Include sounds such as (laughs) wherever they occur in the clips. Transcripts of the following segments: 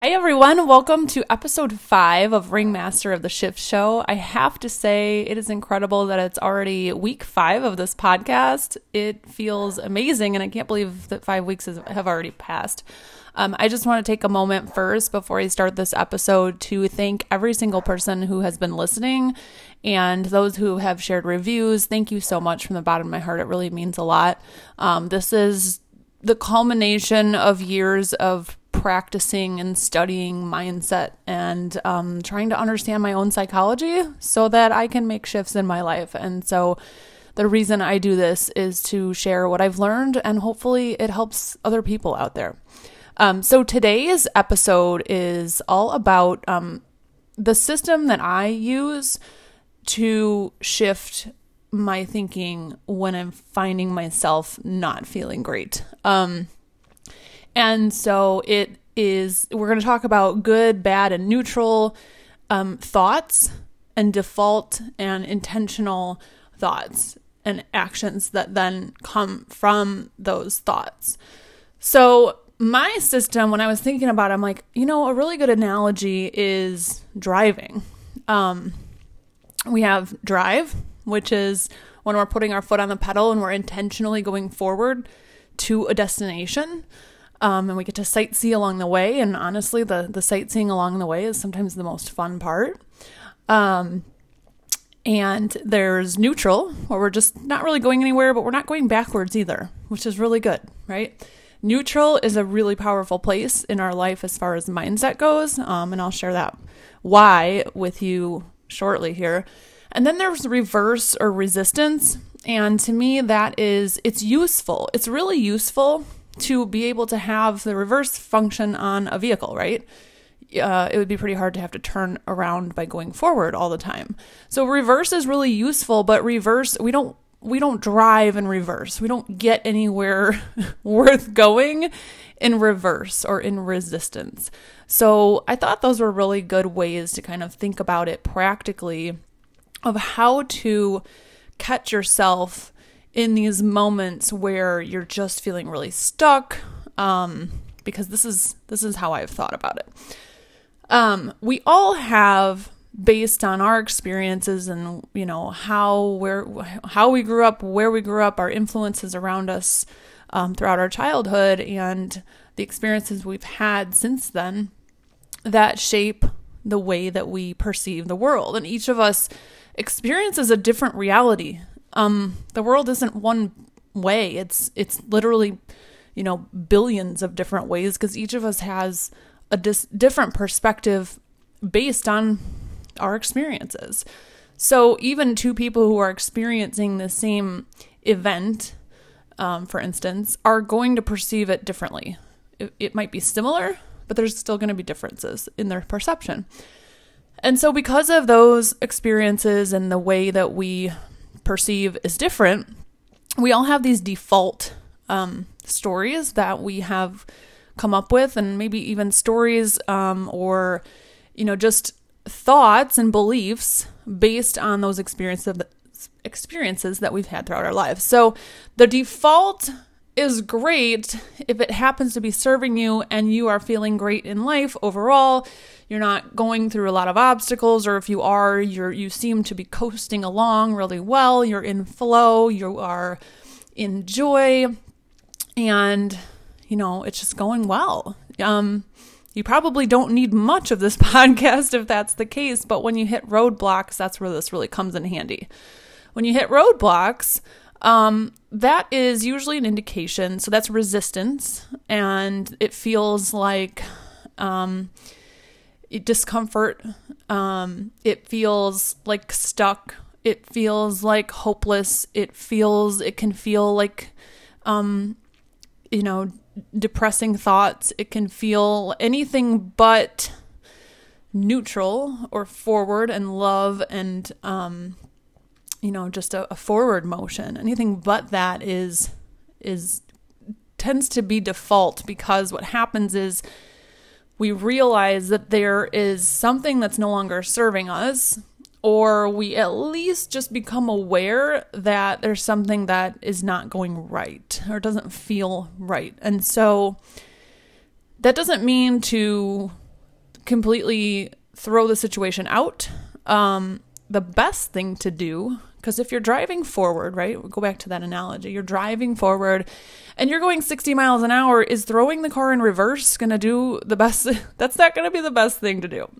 Hey everyone, welcome to episode five of Ringmaster of the Shift Show. I have to say, it is incredible that it's already week five of this podcast. It feels amazing, and I can't believe that five weeks have already passed. Um, I just want to take a moment first before I start this episode to thank every single person who has been listening and those who have shared reviews. Thank you so much from the bottom of my heart. It really means a lot. Um, this is the culmination of years of practicing and studying mindset and um, trying to understand my own psychology so that I can make shifts in my life. And so, the reason I do this is to share what I've learned and hopefully it helps other people out there. Um, so, today's episode is all about um, the system that I use to shift my thinking when I'm finding myself not feeling great. Um, and so it is, we're going to talk about good, bad, and neutral um, thoughts and default and intentional thoughts and actions that then come from those thoughts. So, my system, when I was thinking about it, I'm like, you know, a really good analogy is driving. Um, we have drive, which is when we're putting our foot on the pedal and we're intentionally going forward to a destination. Um, and we get to sightsee along the way. And honestly, the the sightseeing along the way is sometimes the most fun part. Um, and there's neutral, where we're just not really going anywhere, but we're not going backwards either, which is really good, right? Neutral is a really powerful place in our life as far as mindset goes, um, and I'll share that why with you shortly here. And then there's reverse or resistance, and to me, that is it's useful. It's really useful to be able to have the reverse function on a vehicle, right? Uh, it would be pretty hard to have to turn around by going forward all the time. So reverse is really useful, but reverse we don't we don't drive in reverse. We don't get anywhere (laughs) worth going in reverse or in resistance. So I thought those were really good ways to kind of think about it practically of how to catch yourself in these moments where you're just feeling really stuck um, because this is this is how I've thought about it. Um, we all have based on our experiences and you know how where how we grew up, where we grew up, our influences around us um, throughout our childhood, and the experiences we've had since then that shape the way that we perceive the world. And each of us experiences a different reality um, the world isn't one way. It's it's literally, you know, billions of different ways because each of us has a dis- different perspective based on our experiences. So even two people who are experiencing the same event, um, for instance, are going to perceive it differently. It, it might be similar, but there's still going to be differences in their perception. And so, because of those experiences and the way that we perceive is different, we all have these default um, stories that we have come up with, and maybe even stories um, or, you know, just thoughts and beliefs based on those experiences experiences that we've had throughout our lives. So the default is great if it happens to be serving you and you are feeling great in life overall. You're not going through a lot of obstacles, or if you are, you're you seem to be coasting along really well. You're in flow, you are in joy, and you know, it's just going well. Um, you probably don't need much of this (laughs) podcast if that's the case, but when you hit roadblocks, that's where this really comes in handy. When you hit roadblocks, um, that is usually an indication. So that's resistance, and it feels like um, discomfort. Um, it feels like stuck. It feels like hopeless. It feels. It can feel like, um, you know, depressing thoughts. It can feel anything but neutral or forward and love and um you know just a, a forward motion anything but that is is tends to be default because what happens is we realize that there is something that's no longer serving us or we at least just become aware that there's something that is not going right or doesn't feel right. And so that doesn't mean to completely throw the situation out, um, the best thing to do, because if you're driving forward, right, we'll go back to that analogy, you're driving forward and you're going 60 miles an hour, is throwing the car in reverse going to do the best? (laughs) That's not going to be the best thing to do.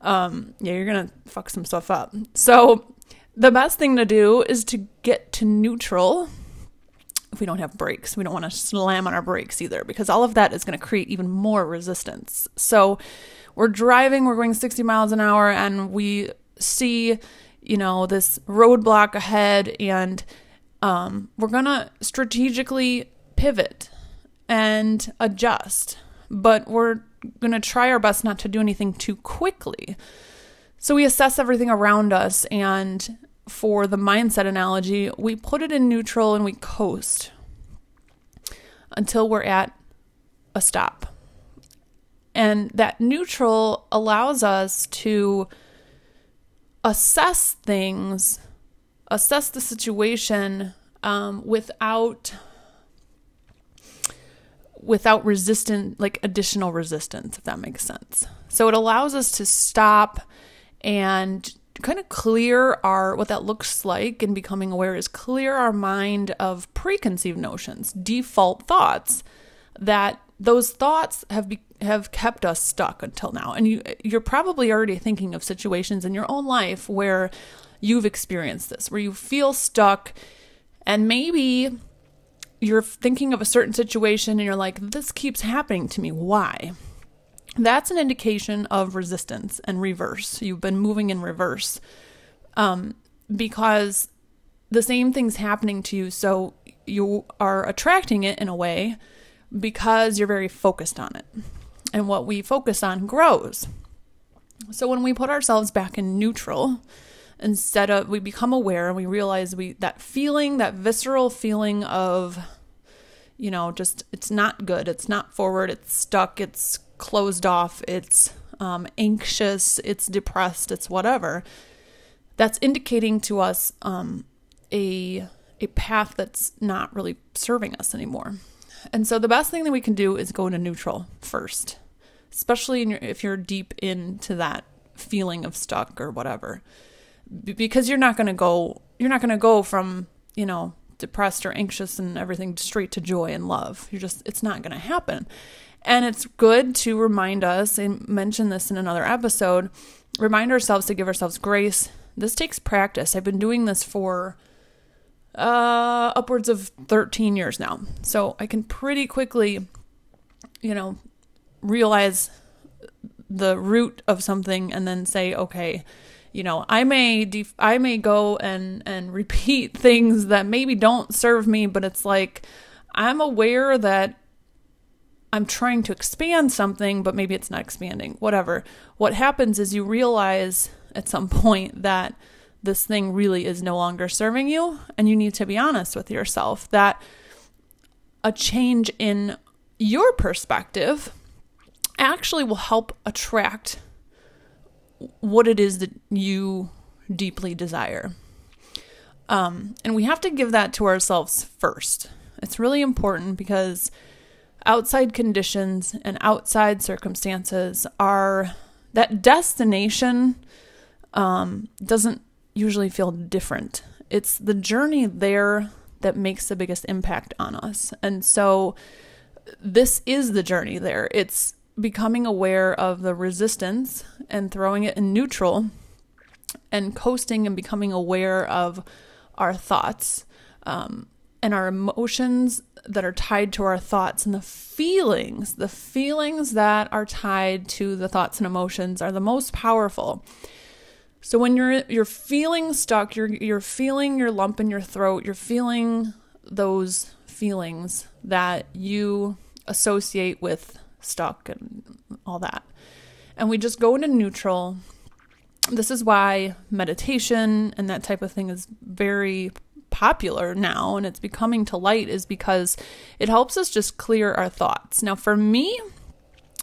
Um, yeah, you're going to fuck some stuff up. So, the best thing to do is to get to neutral if we don't have brakes. We don't want to slam on our brakes either because all of that is going to create even more resistance. So we're driving, we're going 60 miles an hour, and we see, you know, this roadblock ahead, and um, we're going to strategically pivot and adjust. But we're going to try our best not to do anything too quickly. So we assess everything around us and for the mindset analogy, we put it in neutral and we coast until we're at a stop. And that neutral allows us to assess things, assess the situation um, without without resistant like additional resistance if that makes sense. So it allows us to stop and kind of clear our what that looks like and becoming aware is clear our mind of preconceived notions, default thoughts that those thoughts have be, have kept us stuck until now. And you you're probably already thinking of situations in your own life where you've experienced this, where you feel stuck and maybe you're thinking of a certain situation and you're like this keeps happening to me. Why? that's an indication of resistance and reverse. You've been moving in reverse um, because the same thing's happening to you. So you are attracting it in a way because you're very focused on it. And what we focus on grows. So when we put ourselves back in neutral, instead of we become aware and we realize we that feeling, that visceral feeling of you know, just it's not good, it's not forward, it's stuck, it's closed off, it's um, anxious, it's depressed, it's whatever, that's indicating to us um, a a path that's not really serving us anymore. And so the best thing that we can do is go into neutral first, especially your, if you're deep into that feeling of stuck or whatever, B- because you're not going to go you're not going to go from you know depressed or anxious and everything straight to joy and love. You're just it's not going to happen. And it's good to remind us, and mention this in another episode, remind ourselves to give ourselves grace. This takes practice. I've been doing this for uh, upwards of 13 years now. So I can pretty quickly, you know, realize the root of something and then say, okay, you know, I may def- I may go and and (laughs) repeat things that maybe don't serve me, but it's like I'm aware that I'm trying to expand something, but maybe it's not expanding, whatever. What happens is you realize at some (laughs) point that this thing really is no longer serving you, and you need to be honest with yourself that a change in your perspective actually will help attract what it is that you deeply desire. Um, and we have to give that to ourselves first. It's really important because outside conditions and outside circumstances are that destination um, doesn't usually feel different. It's the journey there that makes the biggest impact on us. And so this is the journey there. It's becoming aware of the resistance and throwing it in neutral and coasting and becoming aware of our thoughts um, and our emotions that are tied to our thoughts and the feelings, the feelings that are tied to the thoughts and emotions are the most powerful. So when you're you're feeling stuck, you're you're feeling your lump in your throat, you're feeling those feelings that you associate with stuck and all that. And we just go into neutral. This is why meditation and that type of thing is very popular now and it's becoming to light is because it helps us just clear our thoughts. Now, for me,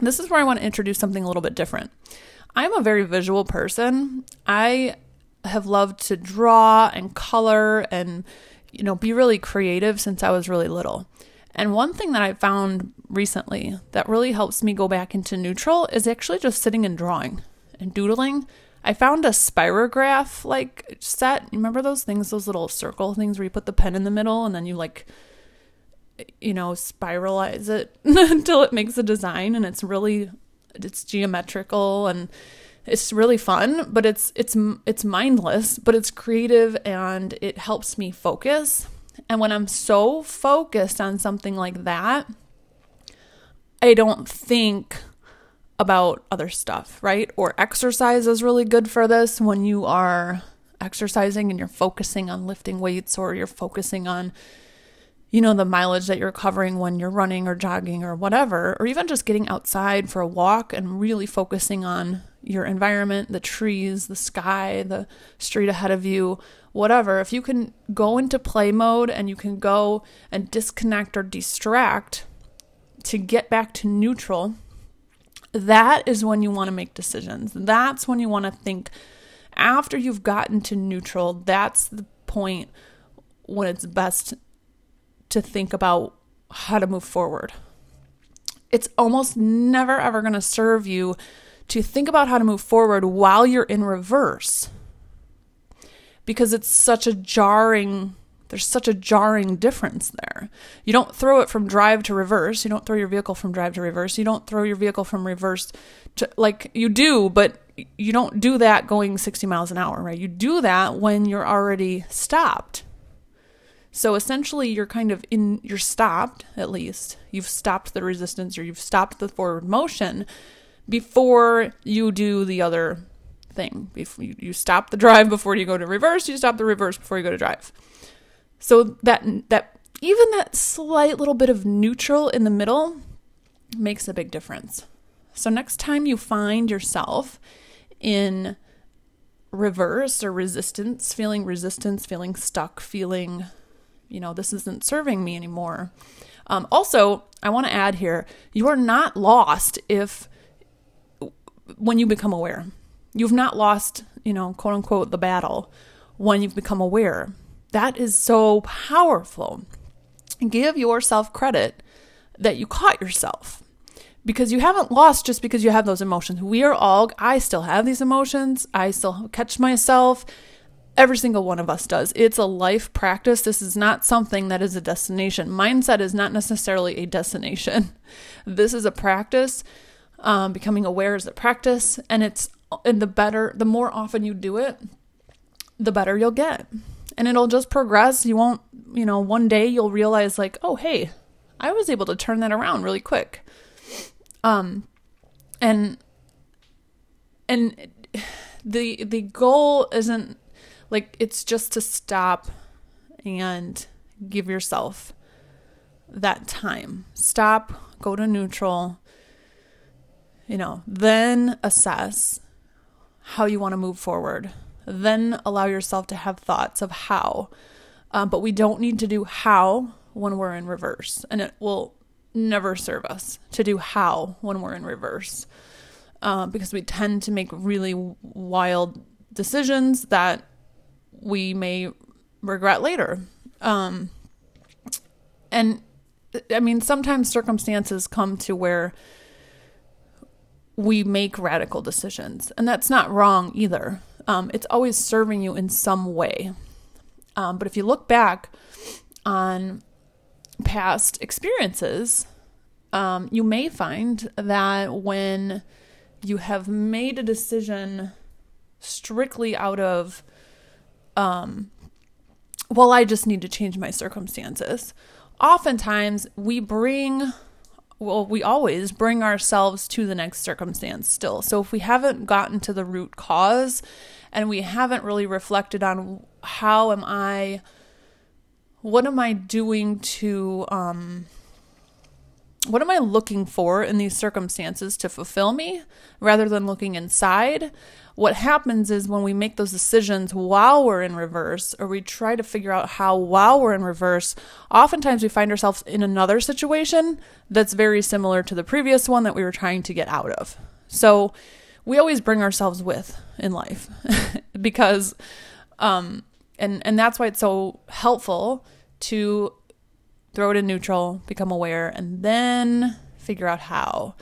this is where I want to introduce something a little bit different. I'm a very visual person. I have loved to draw and color and you know be really creative since I was really little. And one thing that I found recently that really helps me go back into neutral is actually just sitting and drawing and doodling. I found a spirograph like set. Remember those things, those little circle things where you put the pen in the middle and then you like, you know, spiralize it (laughs) until it makes a design and it's really, it's geometrical and it's really fun, but it's it's it's mindless, but it's creative and it helps me focus. And when I'm so focused on something like that, I don't think about other stuff, right? Or exercise is really good for this when you are exercising and you're focusing on lifting weights or you're focusing on you know the mileage that you're covering when you're running or jogging or whatever or even just getting outside for a walk and really focusing on your environment, the trees, the sky, the street ahead of you, whatever, if you can go into play mode and you can go and disconnect or distract to get back to neutral, that is when you want to make decisions. That's when you want to think. After you've gotten to neutral, that's the point when it's best to think about how to move forward. It's almost never ever going to serve you to think about how to move forward while you're in reverse because it's such a jarring there's such a jarring difference there. You don't throw it from drive to reverse. You don't throw your vehicle from drive to reverse. You don't throw your vehicle from reverse to like you do, but you don't do that going 60 miles an hour, right? You do that when you're already stopped. So essentially you're kind of in you're stopped at least. You've stopped the resistance or you've stopped the forward motion before you do the other thing. Before you, you stop the drive before you go to reverse, you stop the reverse before you go to drive. So that that even that slight little bit of neutral in the middle makes a big difference. So next time you find yourself in reverse or resistance, feeling resistance, feeling stuck, feeling, you know, this isn't serving me anymore. Um, also, I want to add here you are not lost if when you become aware. You've not lost, you know, quote unquote, the battle when you've become aware. That is so powerful. Give yourself credit that you caught yourself because you haven't lost just because you have those emotions. We are all, I still have these emotions. I still catch myself. Every single one of us does. It's a life practice. This is not something that is a destination. Mindset is not necessarily a destination. (laughs) This is a practice um, becoming aware is a practice, and it's and the better, the more often you do it, the better you'll get, and it'll just progress. You won't, you know, one day you'll realize like, oh hey, I was able to turn that around really quick. Um, and and (sighs) the the goal isn't like it's just to stop and give yourself that time. Stop, go to neutral, you know, then assess how you want to move forward. Then allow yourself to have thoughts of how. Um, but we don't need to do how when we're in reverse, and it will never serve us to do how when we're in reverse uh, because we tend to make really wild decisions that we may regret later. Um, and I mean, sometimes circumstances come to where we make radical decisions. And that's not wrong either. Um, it's always serving you in some way. Um, but if you look back on past experiences, um, you may find that when you have made a decision strictly out of, um, well, I just need to change my circumstances, oftentimes we bring well, we always bring ourselves to the next circumstance still. So if we haven't gotten to the root cause and we haven't really reflected on how am I, what am I doing to, um, what am I looking for in these circumstances to fulfill me rather than looking inside? what happens is when we make those decisions while we're in reverse, or we try to figure out how while we're in reverse, oftentimes we find ourselves in another situation that's very similar to the previous one that we were trying to get out of. So we always bring ourselves with in life (laughs) because, um, and, and that's why it's so helpful to throw it in neutral, become aware, and then figure out how.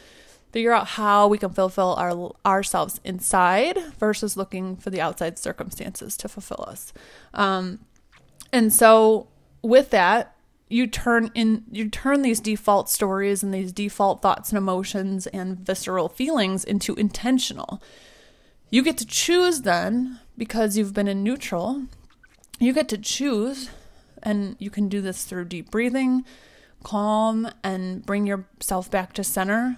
Figure out how we can fulfill our ourselves inside versus looking for the outside circumstances to fulfill us. Um, and so with that, you turn in you turn these default stories and these default thoughts and emotions and visceral feelings into intentional. You get to choose then because you've been in neutral. You get to choose and you can do this through deep breathing, calm, and bring yourself back to center,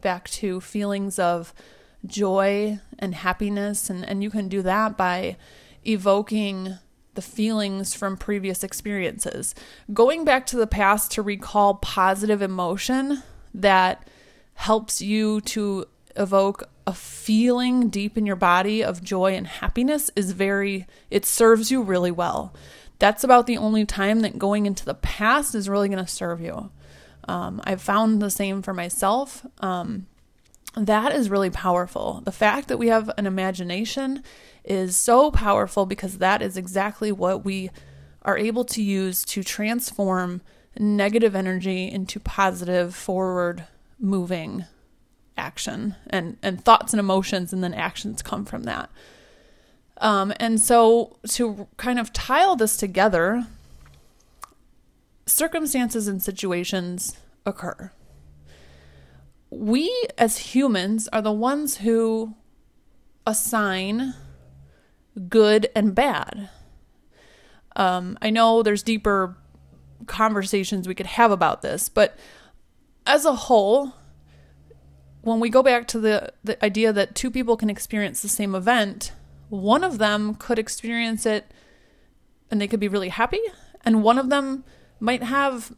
back to feelings of joy and happiness. And, and you can do that by evoking the feelings from previous experiences. Going back to the past to recall positive emotion that helps you to evoke a feeling deep in your body of joy and happiness is very, it serves you really well that's about the only time that going into the past is really going to serve you. Um, I've found the same for myself. Um, that is really powerful. The fact that we have an imagination is so powerful because that is exactly what we are able to use to transform negative energy into positive, forward moving action and, and thoughts and emotions, and then actions come from that. Um, and so to kind of tile this together, circumstances and situations occur. We as humans are the ones who assign good and bad. Um, I know there's deeper conversations we could have about this, but as a whole, when we go back to the, the idea that two people can experience the same event, one of them could experience it and they could be really happy, and one of them might have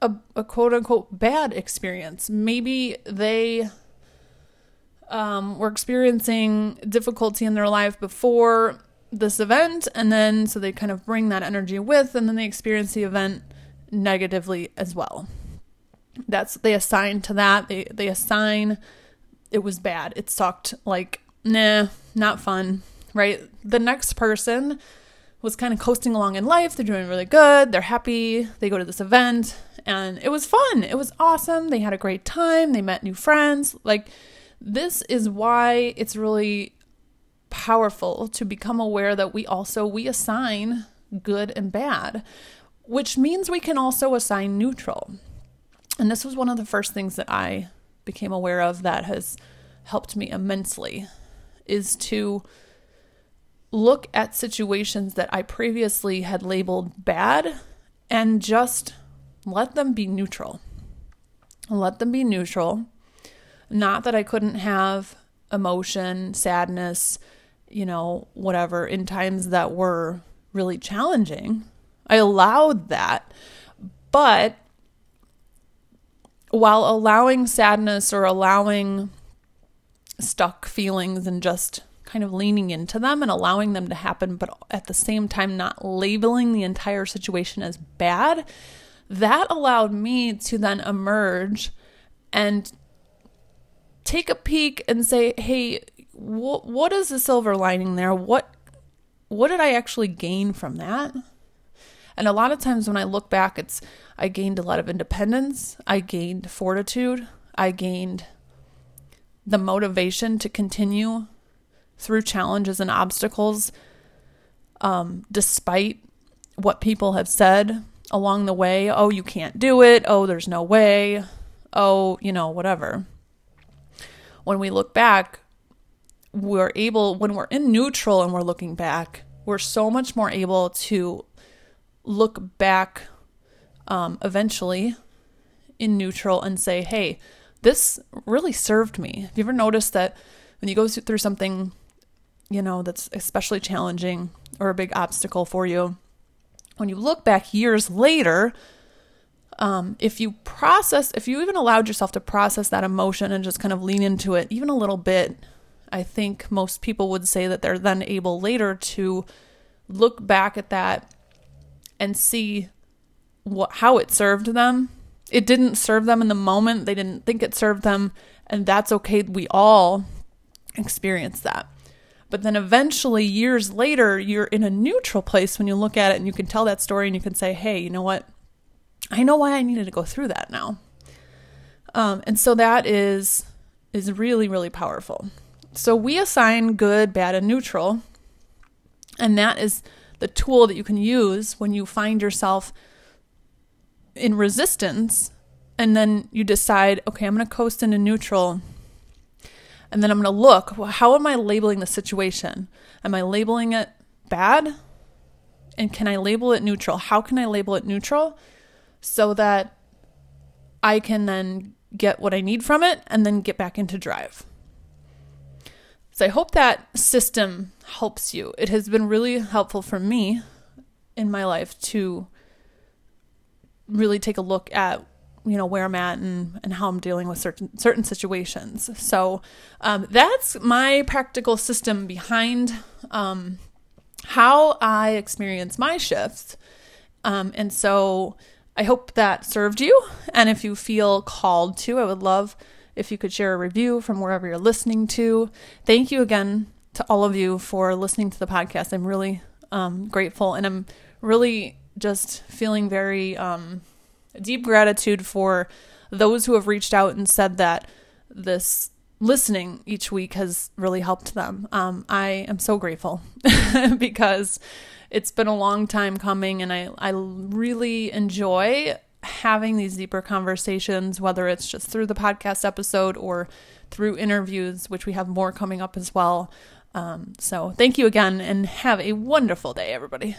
a, a quote unquote bad experience. Maybe they um, were experiencing difficulty in their life before this event, and then so they kind of bring that energy with, and then they experience the event negatively as well. That's they assign to that. They they assign it was bad. It sucked. Like nah, not fun right? The next person was kind of coasting along in life. They're doing really good. They're happy. They go to this event and it was fun. It was awesome. They had a great time. They met new friends. Like, this is why it's really powerful to become aware that we also we assign good and bad which means we can also assign neutral and this was one of the first things that i became aware of that has helped me immensely is to look at situations that I previously had labeled bad and just let them be neutral. Let them be neutral. Not that I couldn't have emotion, sadness, you know, whatever, in times that were really challenging. I allowed that. But while allowing sadness or allowing stuck feelings and just kind of leaning into them and allowing them to happen, but at the same time, not labeling the entire situation as bad, that allowed me to then emerge and take a peek and say, hey, wh- what is the silver lining there? What what did I actually gain from that? And a lot of times when I look back, it's I gained a lot of independence, I gained fortitude, I gained the motivation to continue through challenges and obstacles, um, despite what people have said along the way. Oh, you can't do it. Oh, there's no way. Oh, you know, whatever. When we look back, we're able, when we're in neutral and we're looking back, we're so much more able to look back um, eventually in neutral and say, hey, this really served me. Have you ever noticed that when you go through something you know, that's especially challenging or a big obstacle for you, when you look back years later, um, if you process, if you even allowed yourself to process that emotion and just kind of lean into it even a little bit, I think most people would say that they're then able later to look back at that and see what how it served them. It didn't serve them in the moment. They didn't think it served them, and that's okay. We all experience that. But then eventually, years later, you're in a neutral place when you look at it and you can tell that story and you can say, hey, you know what? I know why I needed to go through that now. Um, and so that is is really really powerful. So we assign good, bad, and neutral, and that is the tool that you can use when you find yourself in resistance, and then you decide, okay, I'm going to coast into neutral, and then I'm going to look. Well, how am I labeling the situation? Am I labeling it bad? And can I label it neutral? How can I label it neutral so that I can then get what I need from it and then get back into drive? So I hope that system helps you. It has been really helpful for me in my life to really take a look at you know where I'm at and, and how I'm dealing with certain certain situations. So um, that's my practical system behind um, how I experience my shifts. Um, and so I hope that served you. And if you feel called to, I would love if you could share a review from wherever you're listening to. Thank you again to all of you for listening to the podcast. I'm really um, grateful and I'm really just feeling very um, deep gratitude for those who have reached out and said that this listening each week has really helped them. Um, I am so grateful (laughs) because it's been a long time coming and I, I really enjoy having these deeper conversations, whether it's just through the podcast episode or through interviews, which we have more coming up as well. Um, so thank you again and have a wonderful day, everybody.